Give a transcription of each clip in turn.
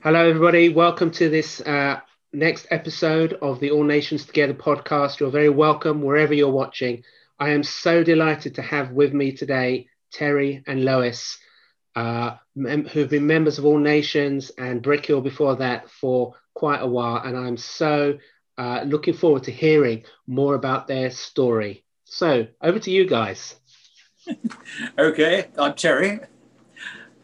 Hello, everybody. Welcome to this uh, next episode of the All Nations Together podcast. You're very welcome wherever you're watching. I am so delighted to have with me today Terry and Lois, uh, mem- who've been members of All Nations and Brickhill before that for quite a while. And I'm so uh, looking forward to hearing more about their story. So, over to you guys. okay, I'm Terry.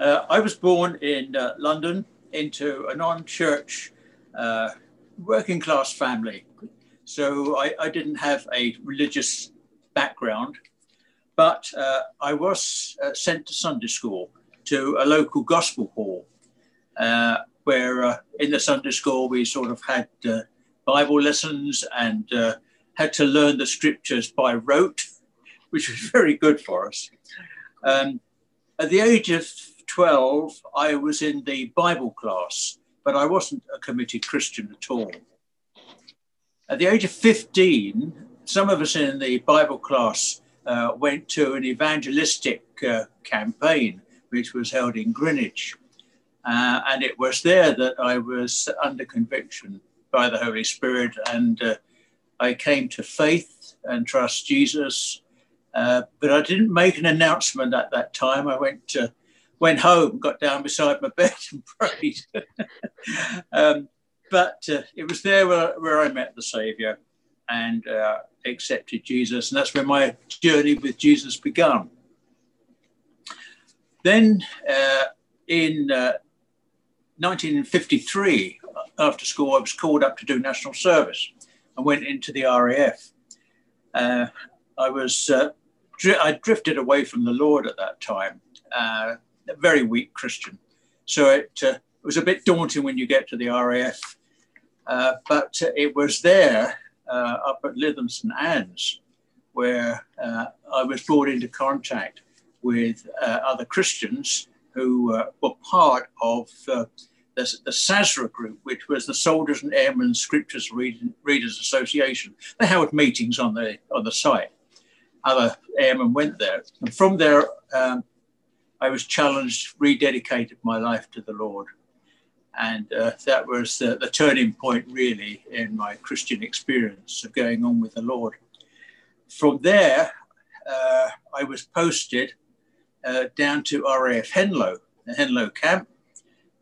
Uh, I was born in uh, London into a non church uh, working class family. So I, I, didn't have a religious background, but uh, I was uh, sent to Sunday school to a local gospel hall, uh, where in the Sunday school we sort of had Bible lessons and had to learn the scriptures by rote, which was very good for us. Um, at the age of 12, I was in the Bible class, but I wasn't a committed Christian at all. At the age of 15, some of us in the Bible class uh, went to an evangelistic uh, campaign, which was held in Greenwich. Uh, and it was there that I was under conviction by the Holy Spirit, and uh, I came to faith and trust Jesus. Uh, but I didn't make an announcement at that time. I went to went home, got down beside my bed and prayed. um, but uh, it was there where, where, I met the Saviour and uh, accepted Jesus, and that's where my journey with Jesus began. Then uh, in 1953, uh, after school, I was called up to do national service and went into the RAF. Uh, I was uh, I drifted away from the Lord at that time very weak Christian. So it, uh, was a bit daunting when you get to the RAF. Uh, but it was there uh, up at Lytham St Anne's where uh, I was brought into contact with uh, other Christians who were part of the, the SASRA group, which was the Soldiers and Airmen Scriptures Readers Association. They held meetings on the on the site. Other airmen went there, and from there, um, I was challenged, rededicated my life to the Lord. And uh, that was the, the, turning point, really, in my Christian experience of going on with the Lord. From there, uh, I was posted uh, down to RAF Henlow, the Henlow camp,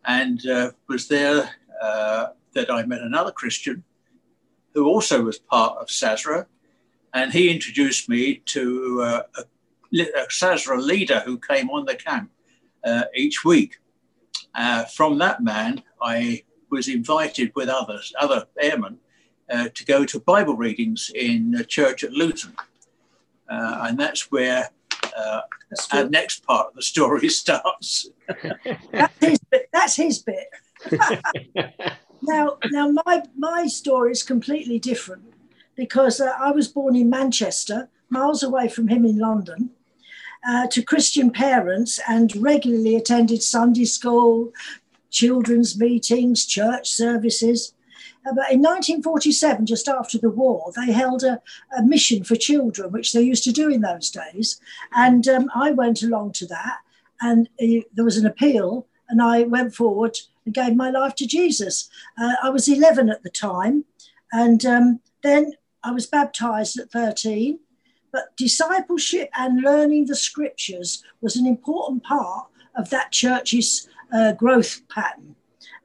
and uh, was there uh, that I met another Christian who also was part of SASRA. And he introduced me to uh, a a SASRA leader who came on the camp uh, each week. Uh, from that man, I was invited with others, other airmen, uh, to go to Bible readings in a church at Luton. Uh, and that's where uh, our next part of the story starts. that's, his bit. That's his bit. now, now my, my story is completely different because uh, I was born in Manchester, miles away from him in London uh, to Christian parents and regularly attended Sunday school, children's meetings, church services. Uh, but in 1947, just after the war, they held a, a, mission for children, which they used to do in those days. And um, I went along to that, and uh, there was an appeal, and I went forward and gave my life to Jesus. Uh, I was 11 at the time, and um, then I was baptized at 13. But discipleship and learning the scriptures was an important part of that church's uh, growth pattern.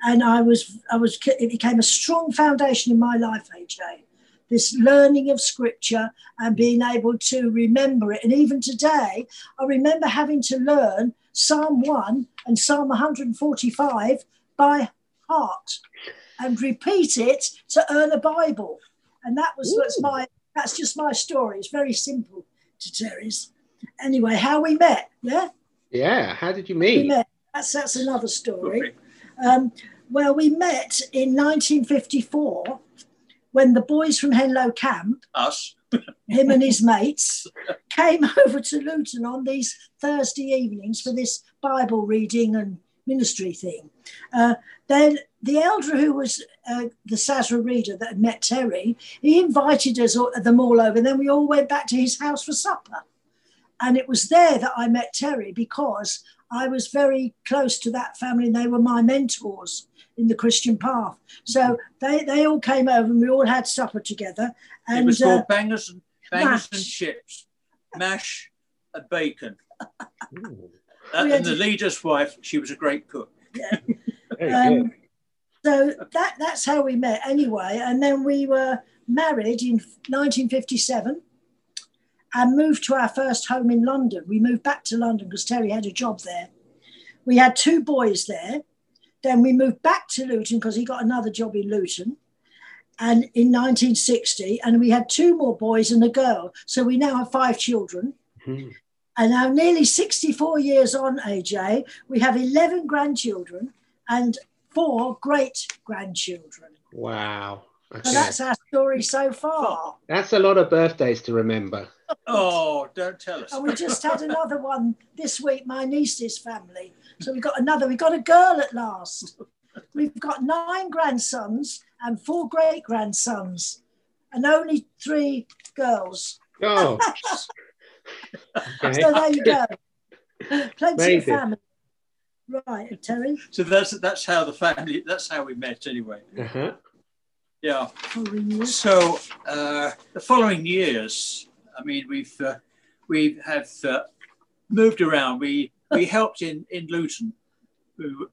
And I was, I was, it became a strong foundation in my life, AJ. This learning of scripture and being able to remember it. And even today, I remember having to learn Psalm 1 and Psalm 145 by heart and repeat it to earn a Bible. And that was Ooh. my that's just my story. It's very simple to Terry's. Anyway, how we met, yeah? Yeah, how did you meet? We met. That's, that's another story. Um, well, we met in 1954 when the boys from Henlow Camp, us, him and his mates, came over to Luton on these Thursday evenings for this Bible reading and ministry thing. Uh, then the elder who was uh, the SASRA reader that had met Terry, he invited us all, them all over. And then we all went back to his house for supper. And it was there that I met Terry because I was very close to that family and they were my mentors in the Christian path. So they, they all came over and we all had supper together. And, it was uh, called bangers and bangers and chips, mash and bacon. Uh, and the leader's wife, she was a great cook. very Um, good. So that that's how we met anyway. And then we were married in 1957 and moved to our first home in London. We moved back to London because Terry had a job there. We had two boys there. Then we moved back to Luton because he got another job in Luton. And in 1960, and we had two more boys and a girl. So we now have five children. Hmm. And now, nearly 64 years on, AJ, we have 11 grandchildren and four great grandchildren. Wow. So that's our story so far. That's a lot of birthdays to remember. Oh, don't tell us. And we just had another one this week, my niece's family. So we got another, we got a girl at last. We've got nine grandsons and four great grandsons, and only three girls. Oh. okay. So there you go. Plenty Very of family. Right, Terry. So that's that's how the family. That's how we met anyway. Uh-huh. Yeah. So uh, the following years, I mean, we've uh, we have uh, moved around. We we helped in in Luton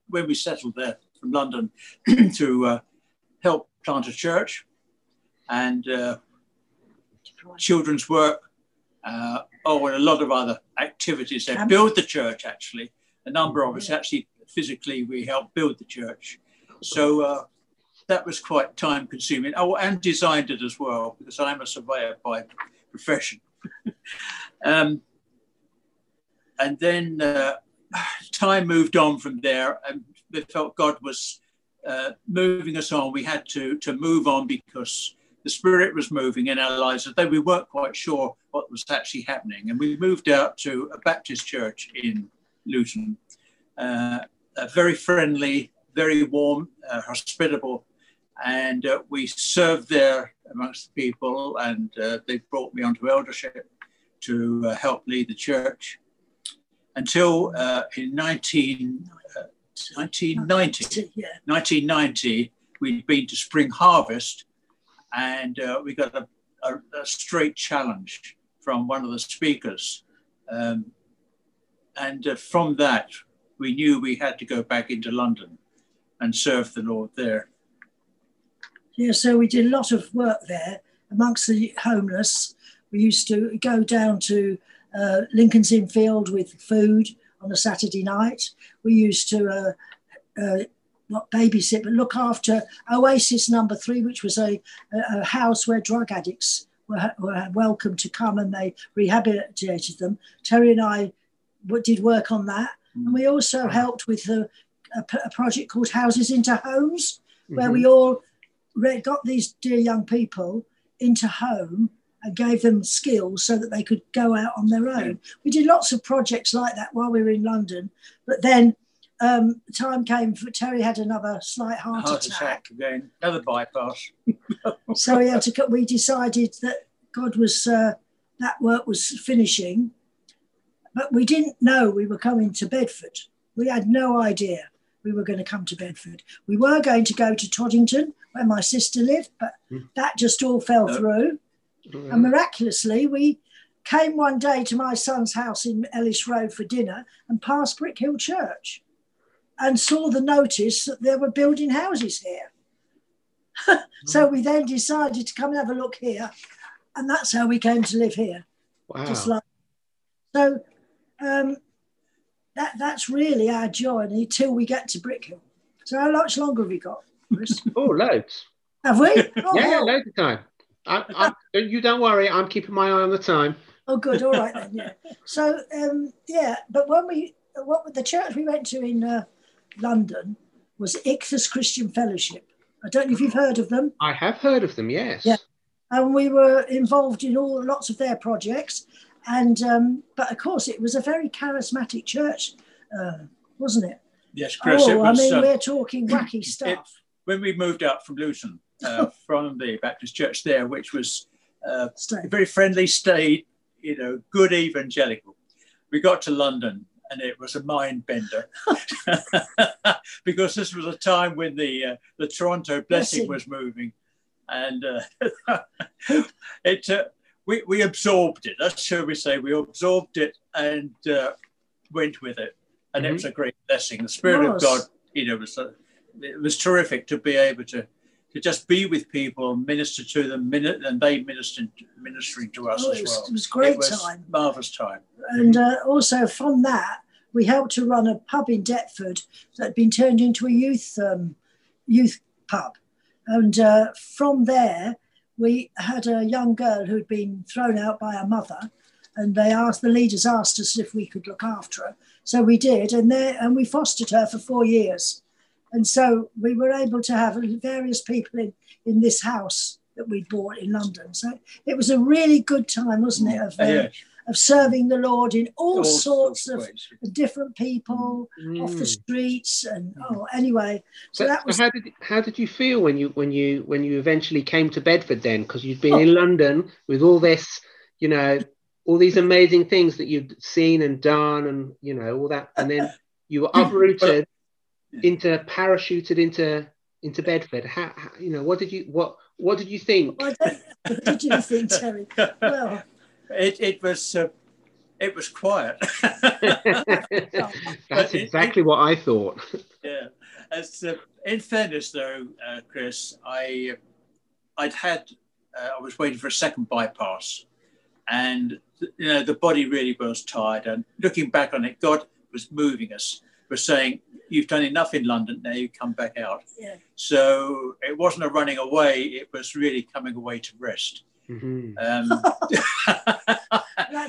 when we settled there from London to uh, help plant a church and uh, children's work. Uh, oh, and a lot of other activities They Camp. Build the church, actually. A number of us actually physically we helped build the church. So uh, that was quite time consuming. Oh, and designed it as well because I'm a surveyor by profession. um, and then uh, time moved on from there, and we felt God was uh, moving us on. We had to to move on because the Spirit was moving in our lives, although we weren't quite sure what was actually happening. And we moved out to a Baptist church in Luton, uh, a very friendly, very warm, uh, hospitable and uh, we served there amongst the people and uh, they brought me onto eldership to uh, help lead the church. Until uh, in 19, uh, 1990 Yeah. 1990 we'd been to spring harvest and uh, we got a, a, a straight challenge from one of the speakers. Um, and uh, from that we knew we had to go back into london and serve the lord there Yeah, so we did a lot of work there amongst the homeless. We used to go down to uh, Lincoln's Inn Field with food on a Saturday night. We used to uh, uh, not babysit, but look after Oasis Number Three, which was a, a, house where drug addicts were, were welcome to come and they rehabilitated them. Terry and I did work on that. And we also helped with the, a, a project called Houses into Homes, where Mhm. we all re- got these dear young people into home and gave them skills so that they could go out on their own. We did lots of projects like that while we were in London, but then um, time came for Terry had another slight heart, heart attack. attack again, another bypass. So we had to. We decided that God was uh, that work was finishing, but we didn't know we were coming to Bedford. We had no idea we were going to come to Bedford. We were going to go to Toddington, where my sister lived, but Hmm. that just all fell through. Mhm. And miraculously, we came one day to my son's house in Ellis Road for dinner and passed Brickhill Church and saw the notice that they were building houses here. so we then decided to come and have a look here. And that's how we came to live here. Wow. Just like so um, that that's really our journey till we get to Brickhill. So how much longer have we got? Chris? oh, loads. have we? Oh, Yeah, loads of time. I, I, you don't worry. I'm keeping my eye on the time. Oh, good. All right then. Yeah. So, um, yeah. But when we, what the church we went to in uh, London was Ichthus Christian Fellowship. I don't know if you've heard of them. I have heard of them. Yes. Yeah. And we were involved in all lots of their projects. And um, but of course, it was a very charismatic church, uh, wasn't it? Yes, Chris, it oh, I mean, uh, we're talking wacky stuff. when we moved out from Luton uh, from the Baptist church there, which was uh, very friendly, stayed, you know, good evangelical. We got to London and it was a mind bender because this was a time when the uh, the Toronto blessing, blessing, was moving, and uh, it uh, we we absorbed it. That's shall we say we absorbed it and uh, went with it, and mm-hmm. it was a great blessing. The Spirit of God, you know, was it was terrific to be able to to just be with people and minister to them, and they ministered ministering to us oh, as well. It was great it was time, marvelous time, and uh, also from that we helped to run a pub in Deptford that had been turned into a youth um, youth pub, and uh, from there we had a young girl who'd been thrown out by her mother, and they asked the leaders asked us if we could look after her, so we did, and there and we fostered her for four years. And so we were able to have various people in, in this house that we bought in London. So it was a really good time, wasn't it, of, uh, of serving the Lord in all, all sorts, of, of, different people mm. off the streets. And mm. oh, anyway, so, so that was. How did how did you feel when you when you when you eventually came to Bedford then? Because you'd been oh. in London with all this, you know, all these amazing things that you'd seen and done, and you know all that, and then you were uprooted into parachuted into into Bedford. How, how, you know what did you what what did you think? what did you think, Terry? Well, it it was. Uh, it was quiet. That's exactly it, what I thought. Yeah. As uh, in fairness, though, uh, Chris, I I'd had uh, I was waiting for a second bypass, and you know the body really was tired. And looking back on it, God was moving us, was saying, you've done enough in London, now you come back out. Yeah. So it wasn't a running away, it was really coming away to rest. Mm-hmm. Um,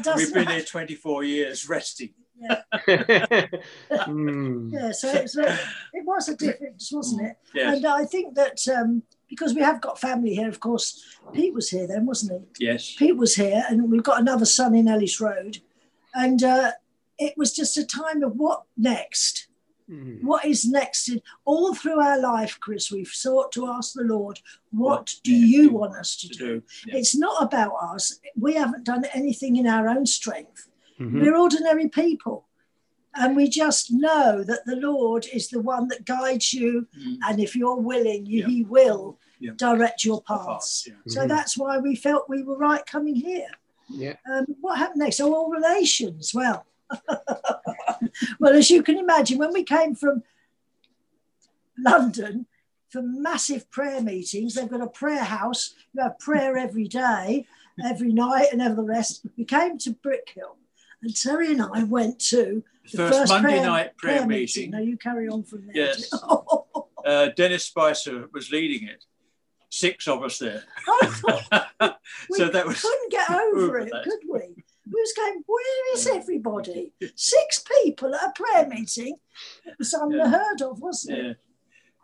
we've been here 24 years resting. Yeah. mm. yeah, so it was, a, it was a difference, wasn't it? Yes. And I think that um, because we have got family here, of course, Pete was here then, wasn't he? Yes. Pete was here, and we've got another son in Ellis Road. And uh, it was just a time of what next? Mm. What is next? In, all through our life, Chris, we've sought to ask the Lord, what, what do yeah, you want us to, to do? do. Yeah. It's not about us. We haven't done anything in our own strength. Mm-hmm. We're ordinary people. And we just know that the Lord is the one that guides you. Mm. And if you're willing, you, yeah. He will direct your paths. So mm-hmm. that's why we felt we were right coming here. Yeah. Um, what happened next? Oh, all relations. Well, well, as you can imagine, when we came from London for massive prayer meetings, they've got a prayer house. You have prayer every day, every night, and every the rest. We came to Brickhill, and Terry and I went to the first, first Monday prayer, night prayer, prayer meeting. meeting. Now you carry on from there. Yes. uh, Dennis Spicer was leading it. Six of us there. so that was couldn't get over it, could we? Was going, where is everybody? Six people at a prayer meeting. It was unheard of, wasn't it?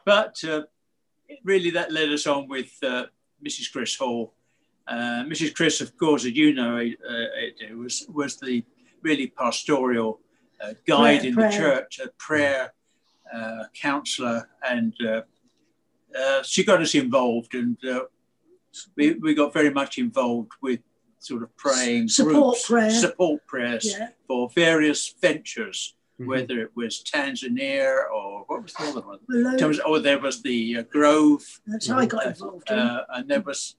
But uh, really, that led us on with uh, Mrs. Chris Hall. Uh, Mrs. Chris, of course, as you know, uh, was was the really pastoral uh, guide prayer, in prayer. the church, a prayer uh, counselor, and she got us involved, and we, we got very much involved with sort of praying support groups, prayer. support prayers yeah. for various ventures, mm-hmm. whether it was Tanzania or what was the other one? Below. Oh, there was the uh, Grove. That's how I got involved. In. Uh, and there was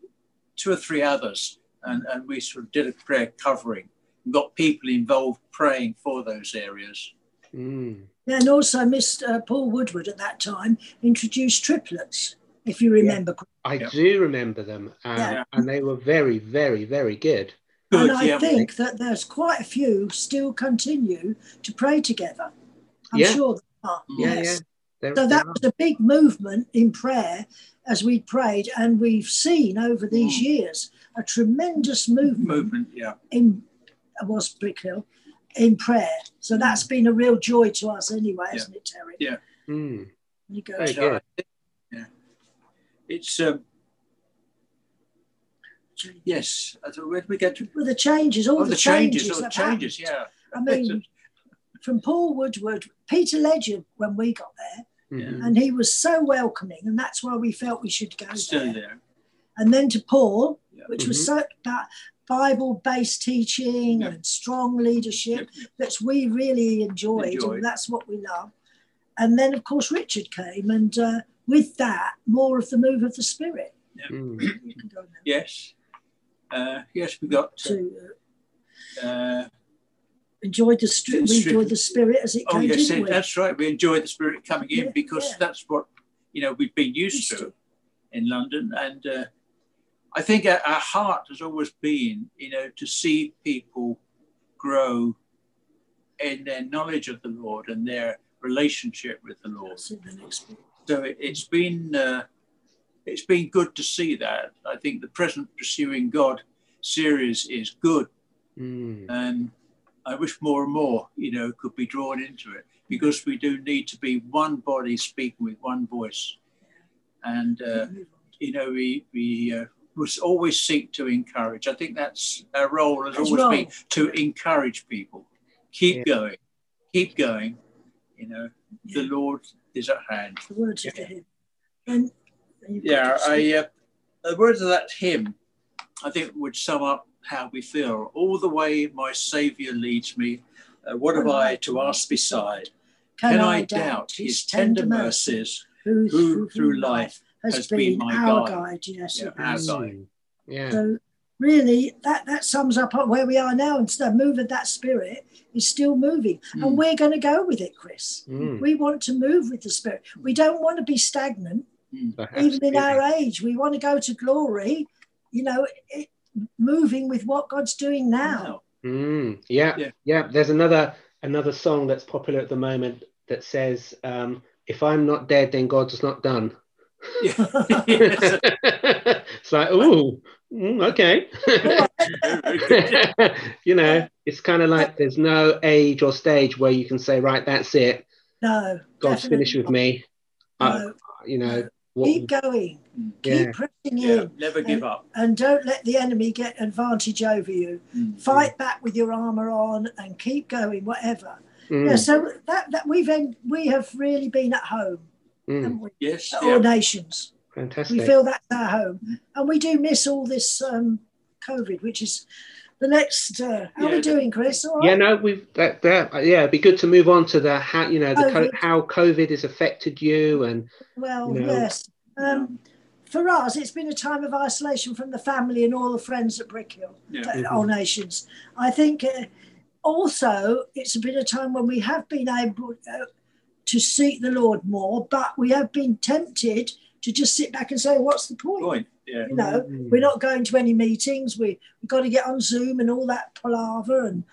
two or three others, and, and we sort of did a prayer covering and got people involved praying for those areas. Mm. Yeah, and also Mr. Uh, Paul Woodward at that time introduced triplets if you remember. Yeah. I do remember them, um, yeah. and they were very, very, very good. good and I yeah. think that there's quite a few still continue to pray together. I'm yeah. sure there are. Yeah, yes. yeah. so that was a big movement in prayer as we prayed, and we've seen over these mm. years a tremendous movement, movement yeah. in was Brickhill in prayer. So that's been a real joy to us anyway, yeah. isn't it, Terry? Yeah. Mm. You go. Very good it's um, yes. Where did we get to? Well, the changes, all oh, the, the, changes, changes all the changes. Yeah. I mean, from Paul Woodward, Peter Ledger, when we got there, yeah. and he was so welcoming, and that's why we felt we should go Still there. there. and then to Paul, Yeah. which was so about Bible-based teaching Yeah. and strong leadership that we really enjoyed, Enjoyed. and that's what we love. And then, of course, Richard came, and uh, with that, more of the move of the Spirit. Mm. You can go now Yes. Uh, yes, we got. To uh, uh, enjoy the st- we Strip- enjoyed the Spirit as it oh came, yes, didn't it, that's right. We enjoyed the spirit coming in Yeah, because yeah. that's what you know we've been used Used to to. in London, and uh, I think our, our heart has always been, you know, to see people grow in their knowledge of the Lord and their relationship with the Lord. That's in the next bit. So it, it's been uh, it's been good to see that. I think the present Pursuing God series is good, Mm. and I wish more and more, you know, could be drawn into it because we do need to be one body speaking with one voice, and uh, you know, we we uh, must always seek to encourage. I think that's our role has That's always been to encourage people. Keep Yeah. going, keep going. You know, the Lord is at hand. the words of the Yeah. hymn. And and Yeah, I, uh, the words of that hymn, I think, would sum up how we feel. All the way my Saviour leads me. Uh, what have I to ask beside? Can, I doubt His tender mercies, who, who through life has, has been, been my our guide? guide? Yes, Yeah, it our has. guide. Mm. Yeah. So really, that that sums up where we are now. And the move of that spirit is still moving, Mm. and we're going to go with it, Chris. Mm. We want to move with the spirit. We don't want to be stagnant, Perhaps even in maybe. our age. We want to go to glory. You know, it, moving with what God's doing now. Now, Mm, yeah, Yeah. yeah, There's another another song that's popular at the moment that says, um, "If I'm not dead, then God's not done." Yeah. It's like, ooh, mm, okay. You know, it's kind of like there's no age or stage where you can say, right, that's it. No, God's finished with not. me. Uh, No, you know, what, keep going. Yeah. Keep pressing yeah, in. never give up. and don't let the enemy get advantage over you. Mm. Fight back with your armor on and keep going, whatever. Mm, Yeah, so that that we've en- we have really been at home, mm, haven't we? Yes, At yeah. all nations. Fantastic. We feel that's our home, and we do miss all this um, COVID, which is the next. Uh, how are we doing, Chris? All right. Yeah, no, we've that, that yeah, it'd be good to move on to the how you know the co- how COVID has affected you and Well, No. yes. Um, for us, it's been a time of isolation from the family and all the friends at Brickhill, Yeah. Mhm. all nations. I think uh, also it's been a time when we have been able uh, to seek the Lord more, but we have been tempted to just sit back and say, "What's the point?" Point. Yeah. You know, Mm. we're not going to any meetings. We we've got to get on Zoom and all that palaver. And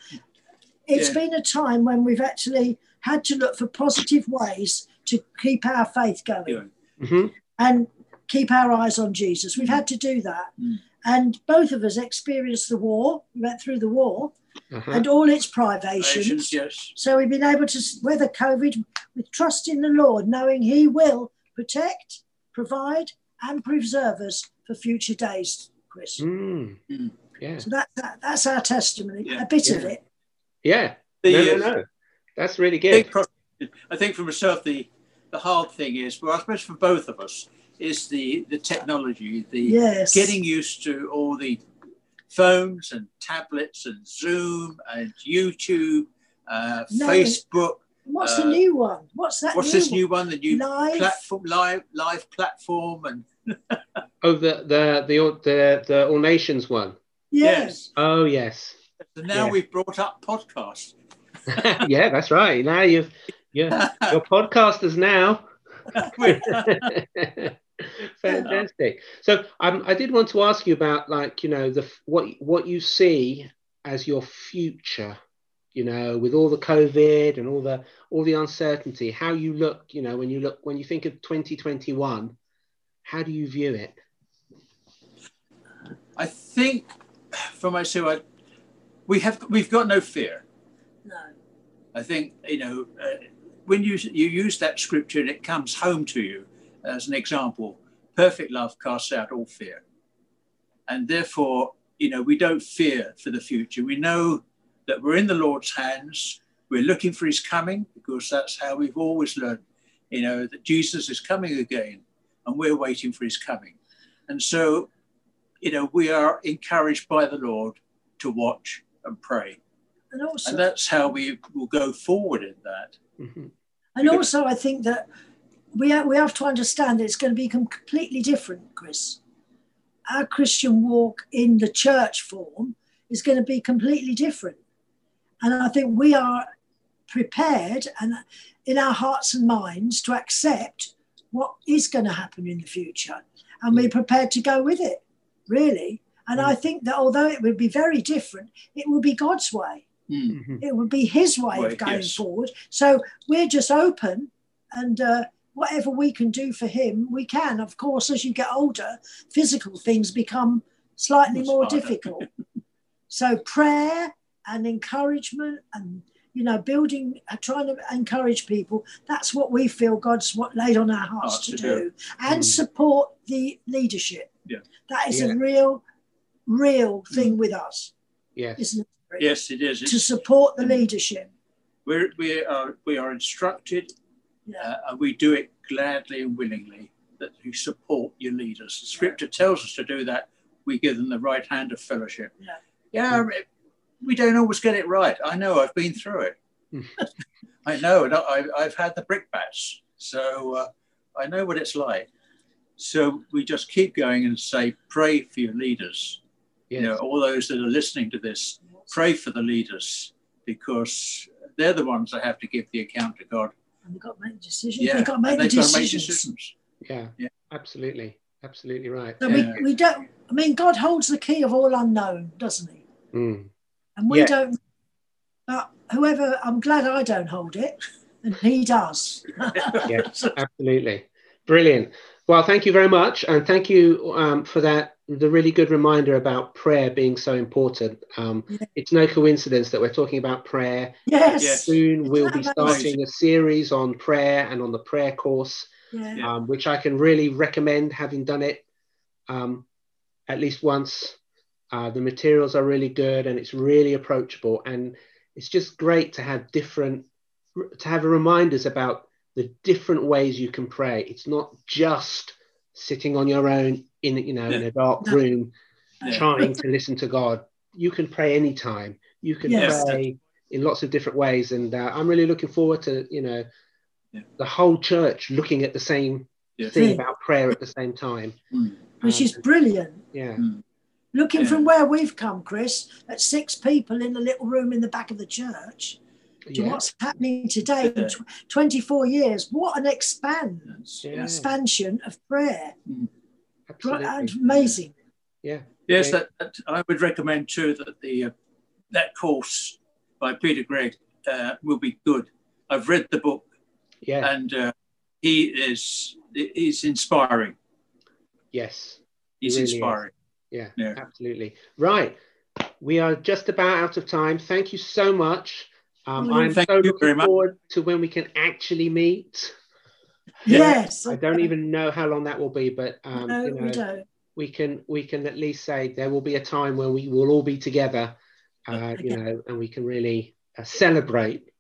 it's Yeah. been a time when we've actually had to look for positive ways to keep our faith going Yeah. Mhm. and keep our eyes on Jesus. We've had to do that. Mm. And both of us experienced the war, we went through the war Uh-huh. and all its privations. Patience, yes. So we've been able to weather COVID with trust in the Lord, knowing He will protect, provide, and preserve us for future days, Chris. Mm. Mm. Yeah, So that, that that's our testimony, Yeah. a bit of it. yeah. The, no, no, uh, no. That's really good. big pro- I think for myself, the the hard thing is, well, I suppose for both of us, is the the technology, the Yes. getting used to all the phones and tablets and Zoom and YouTube, uh, No. Facebook. What's uh, the new one? What's that? What's new this new one? The new Live. platform, live live platform, and Oh, the the the the, the All Nations one. Yes. Oh yes. So now Yeah. we've brought up podcasts. yeah, that's right. Now you've you're, you're podcasters now. Fantastic. So um, I did want to ask you about like you know the what what you see as your future. You know, with all the COVID and all the all the uncertainty, how you look. You know, when you look when you think of 2021, how do you view it? I think for myself, I, we have we've got no fear. No. I think you know uh, when you you use that scripture and it comes home to you as an example. Perfect love casts out all fear, and therefore you know we don't fear for the future. We know that we're in the Lord's hands. We're looking for His coming because that's how we've always learned. You know that Jesus is coming again, and we're waiting for His coming. And so you know, we are encouraged by the Lord to watch and pray. And also, And that's how we will go forward in that. Mhm. and also, I think that we have, we have to understand that it's going to be completely different, Chris. Our Christian walk in the church form is going to be completely different, and I think we are prepared and in our hearts and minds to accept what is going to happen in the future, and we're prepared to go with it, really. And I think that although it would be very different, it will be God's way. Mm. Mhm. it would be his way Way, of going yes. forward. So we're just open and uh, whatever we can do for him, we can. Of course, as you get older, physical things become slightly It's more harder. difficult. so prayer and encouragement and you know building uh, trying to encourage people that's what we feel god's what laid on our hearts Hearts to, to do, do. and Mm. support the leadership Yeah. that is Yeah. a real real thing with us Yes. isn't it Yes, it is. to It's, support the leadership we're, we, are, we are instructed yeah. uh, and we do it gladly and willingly that you support your leaders. The scripture tells us to do that. We give them the right hand of fellowship. Yeah. Yeah, it- we don't always get it right. I know. I've been through it. I know, and I, I've had the brickbats, so uh, I know what it's like. So we just keep going and say, pray for your leaders. Yes. You know, all those that are listening to this, pray for the leaders because they're the ones that have to give the account to God. And they've got to make decisions. Yeah, they've got to make the they've got to make decisions. decisions. Yeah. Yeah. Absolutely. Absolutely right. So Yeah. we, we don't, I mean, God holds the key of all unknown, doesn't he? Mm. And we Yeah. don't, but whoever, I'm glad I don't hold it, and he does. Yes, absolutely. Brilliant. Well, thank you very much. And thank you um, for that, the really good reminder about prayer being so important. Um, Yeah. It's no coincidence that we're talking about prayer. yes. Yes. Soon we'll be Amazing. starting a series on prayer and on the prayer course, Yeah. Yeah. um, which I can really recommend having done it um, at least once. Uh, the materials are really good and it's really approachable. And it's just great to have different, to have reminders about the different ways you can pray. It's not just sitting on your own in, you know, in a dark No. room Yeah. trying to listen to God. You can pray anytime. You can Yes. pray in lots of different ways. And uh, I'm really looking forward to, you know, Yeah. the whole church looking at the same Yes. thing about prayer at the same time. Mm. Which Um, is brilliant. yeah. Looking Yeah. from where we've come, Chris, at six people in a little room in the back of the church, to Yeah. what's happening today in tw- 24 years, what an expand, Yes. Yeah. Expansion of prayer. Absolutely. Amazing. Yeah. Yes, that, that I would recommend too that the uh, that course by Peter Greig uh, will be good. I've read the book Yeah. and uh, he is he's inspiring. yes. He's really is. Inspiring. Yeah, Yeah. absolutely. Right. We are just about out of time. Thank you so much. Um, Well, I'm thank so you looking very much. forward to when we can actually meet. Yes. I don't even know how long that will be, but um, No, you know, we don't. we can we can at least say there will be a time where we will all be together, uh, you know, and we can really uh, celebrate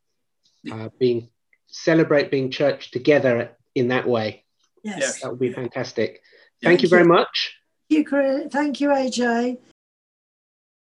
uh, being celebrate being church together in that way. Yes. Yes. That would be fantastic. Yeah. Thank you very you. much. You, Chris. Thank you, AJ.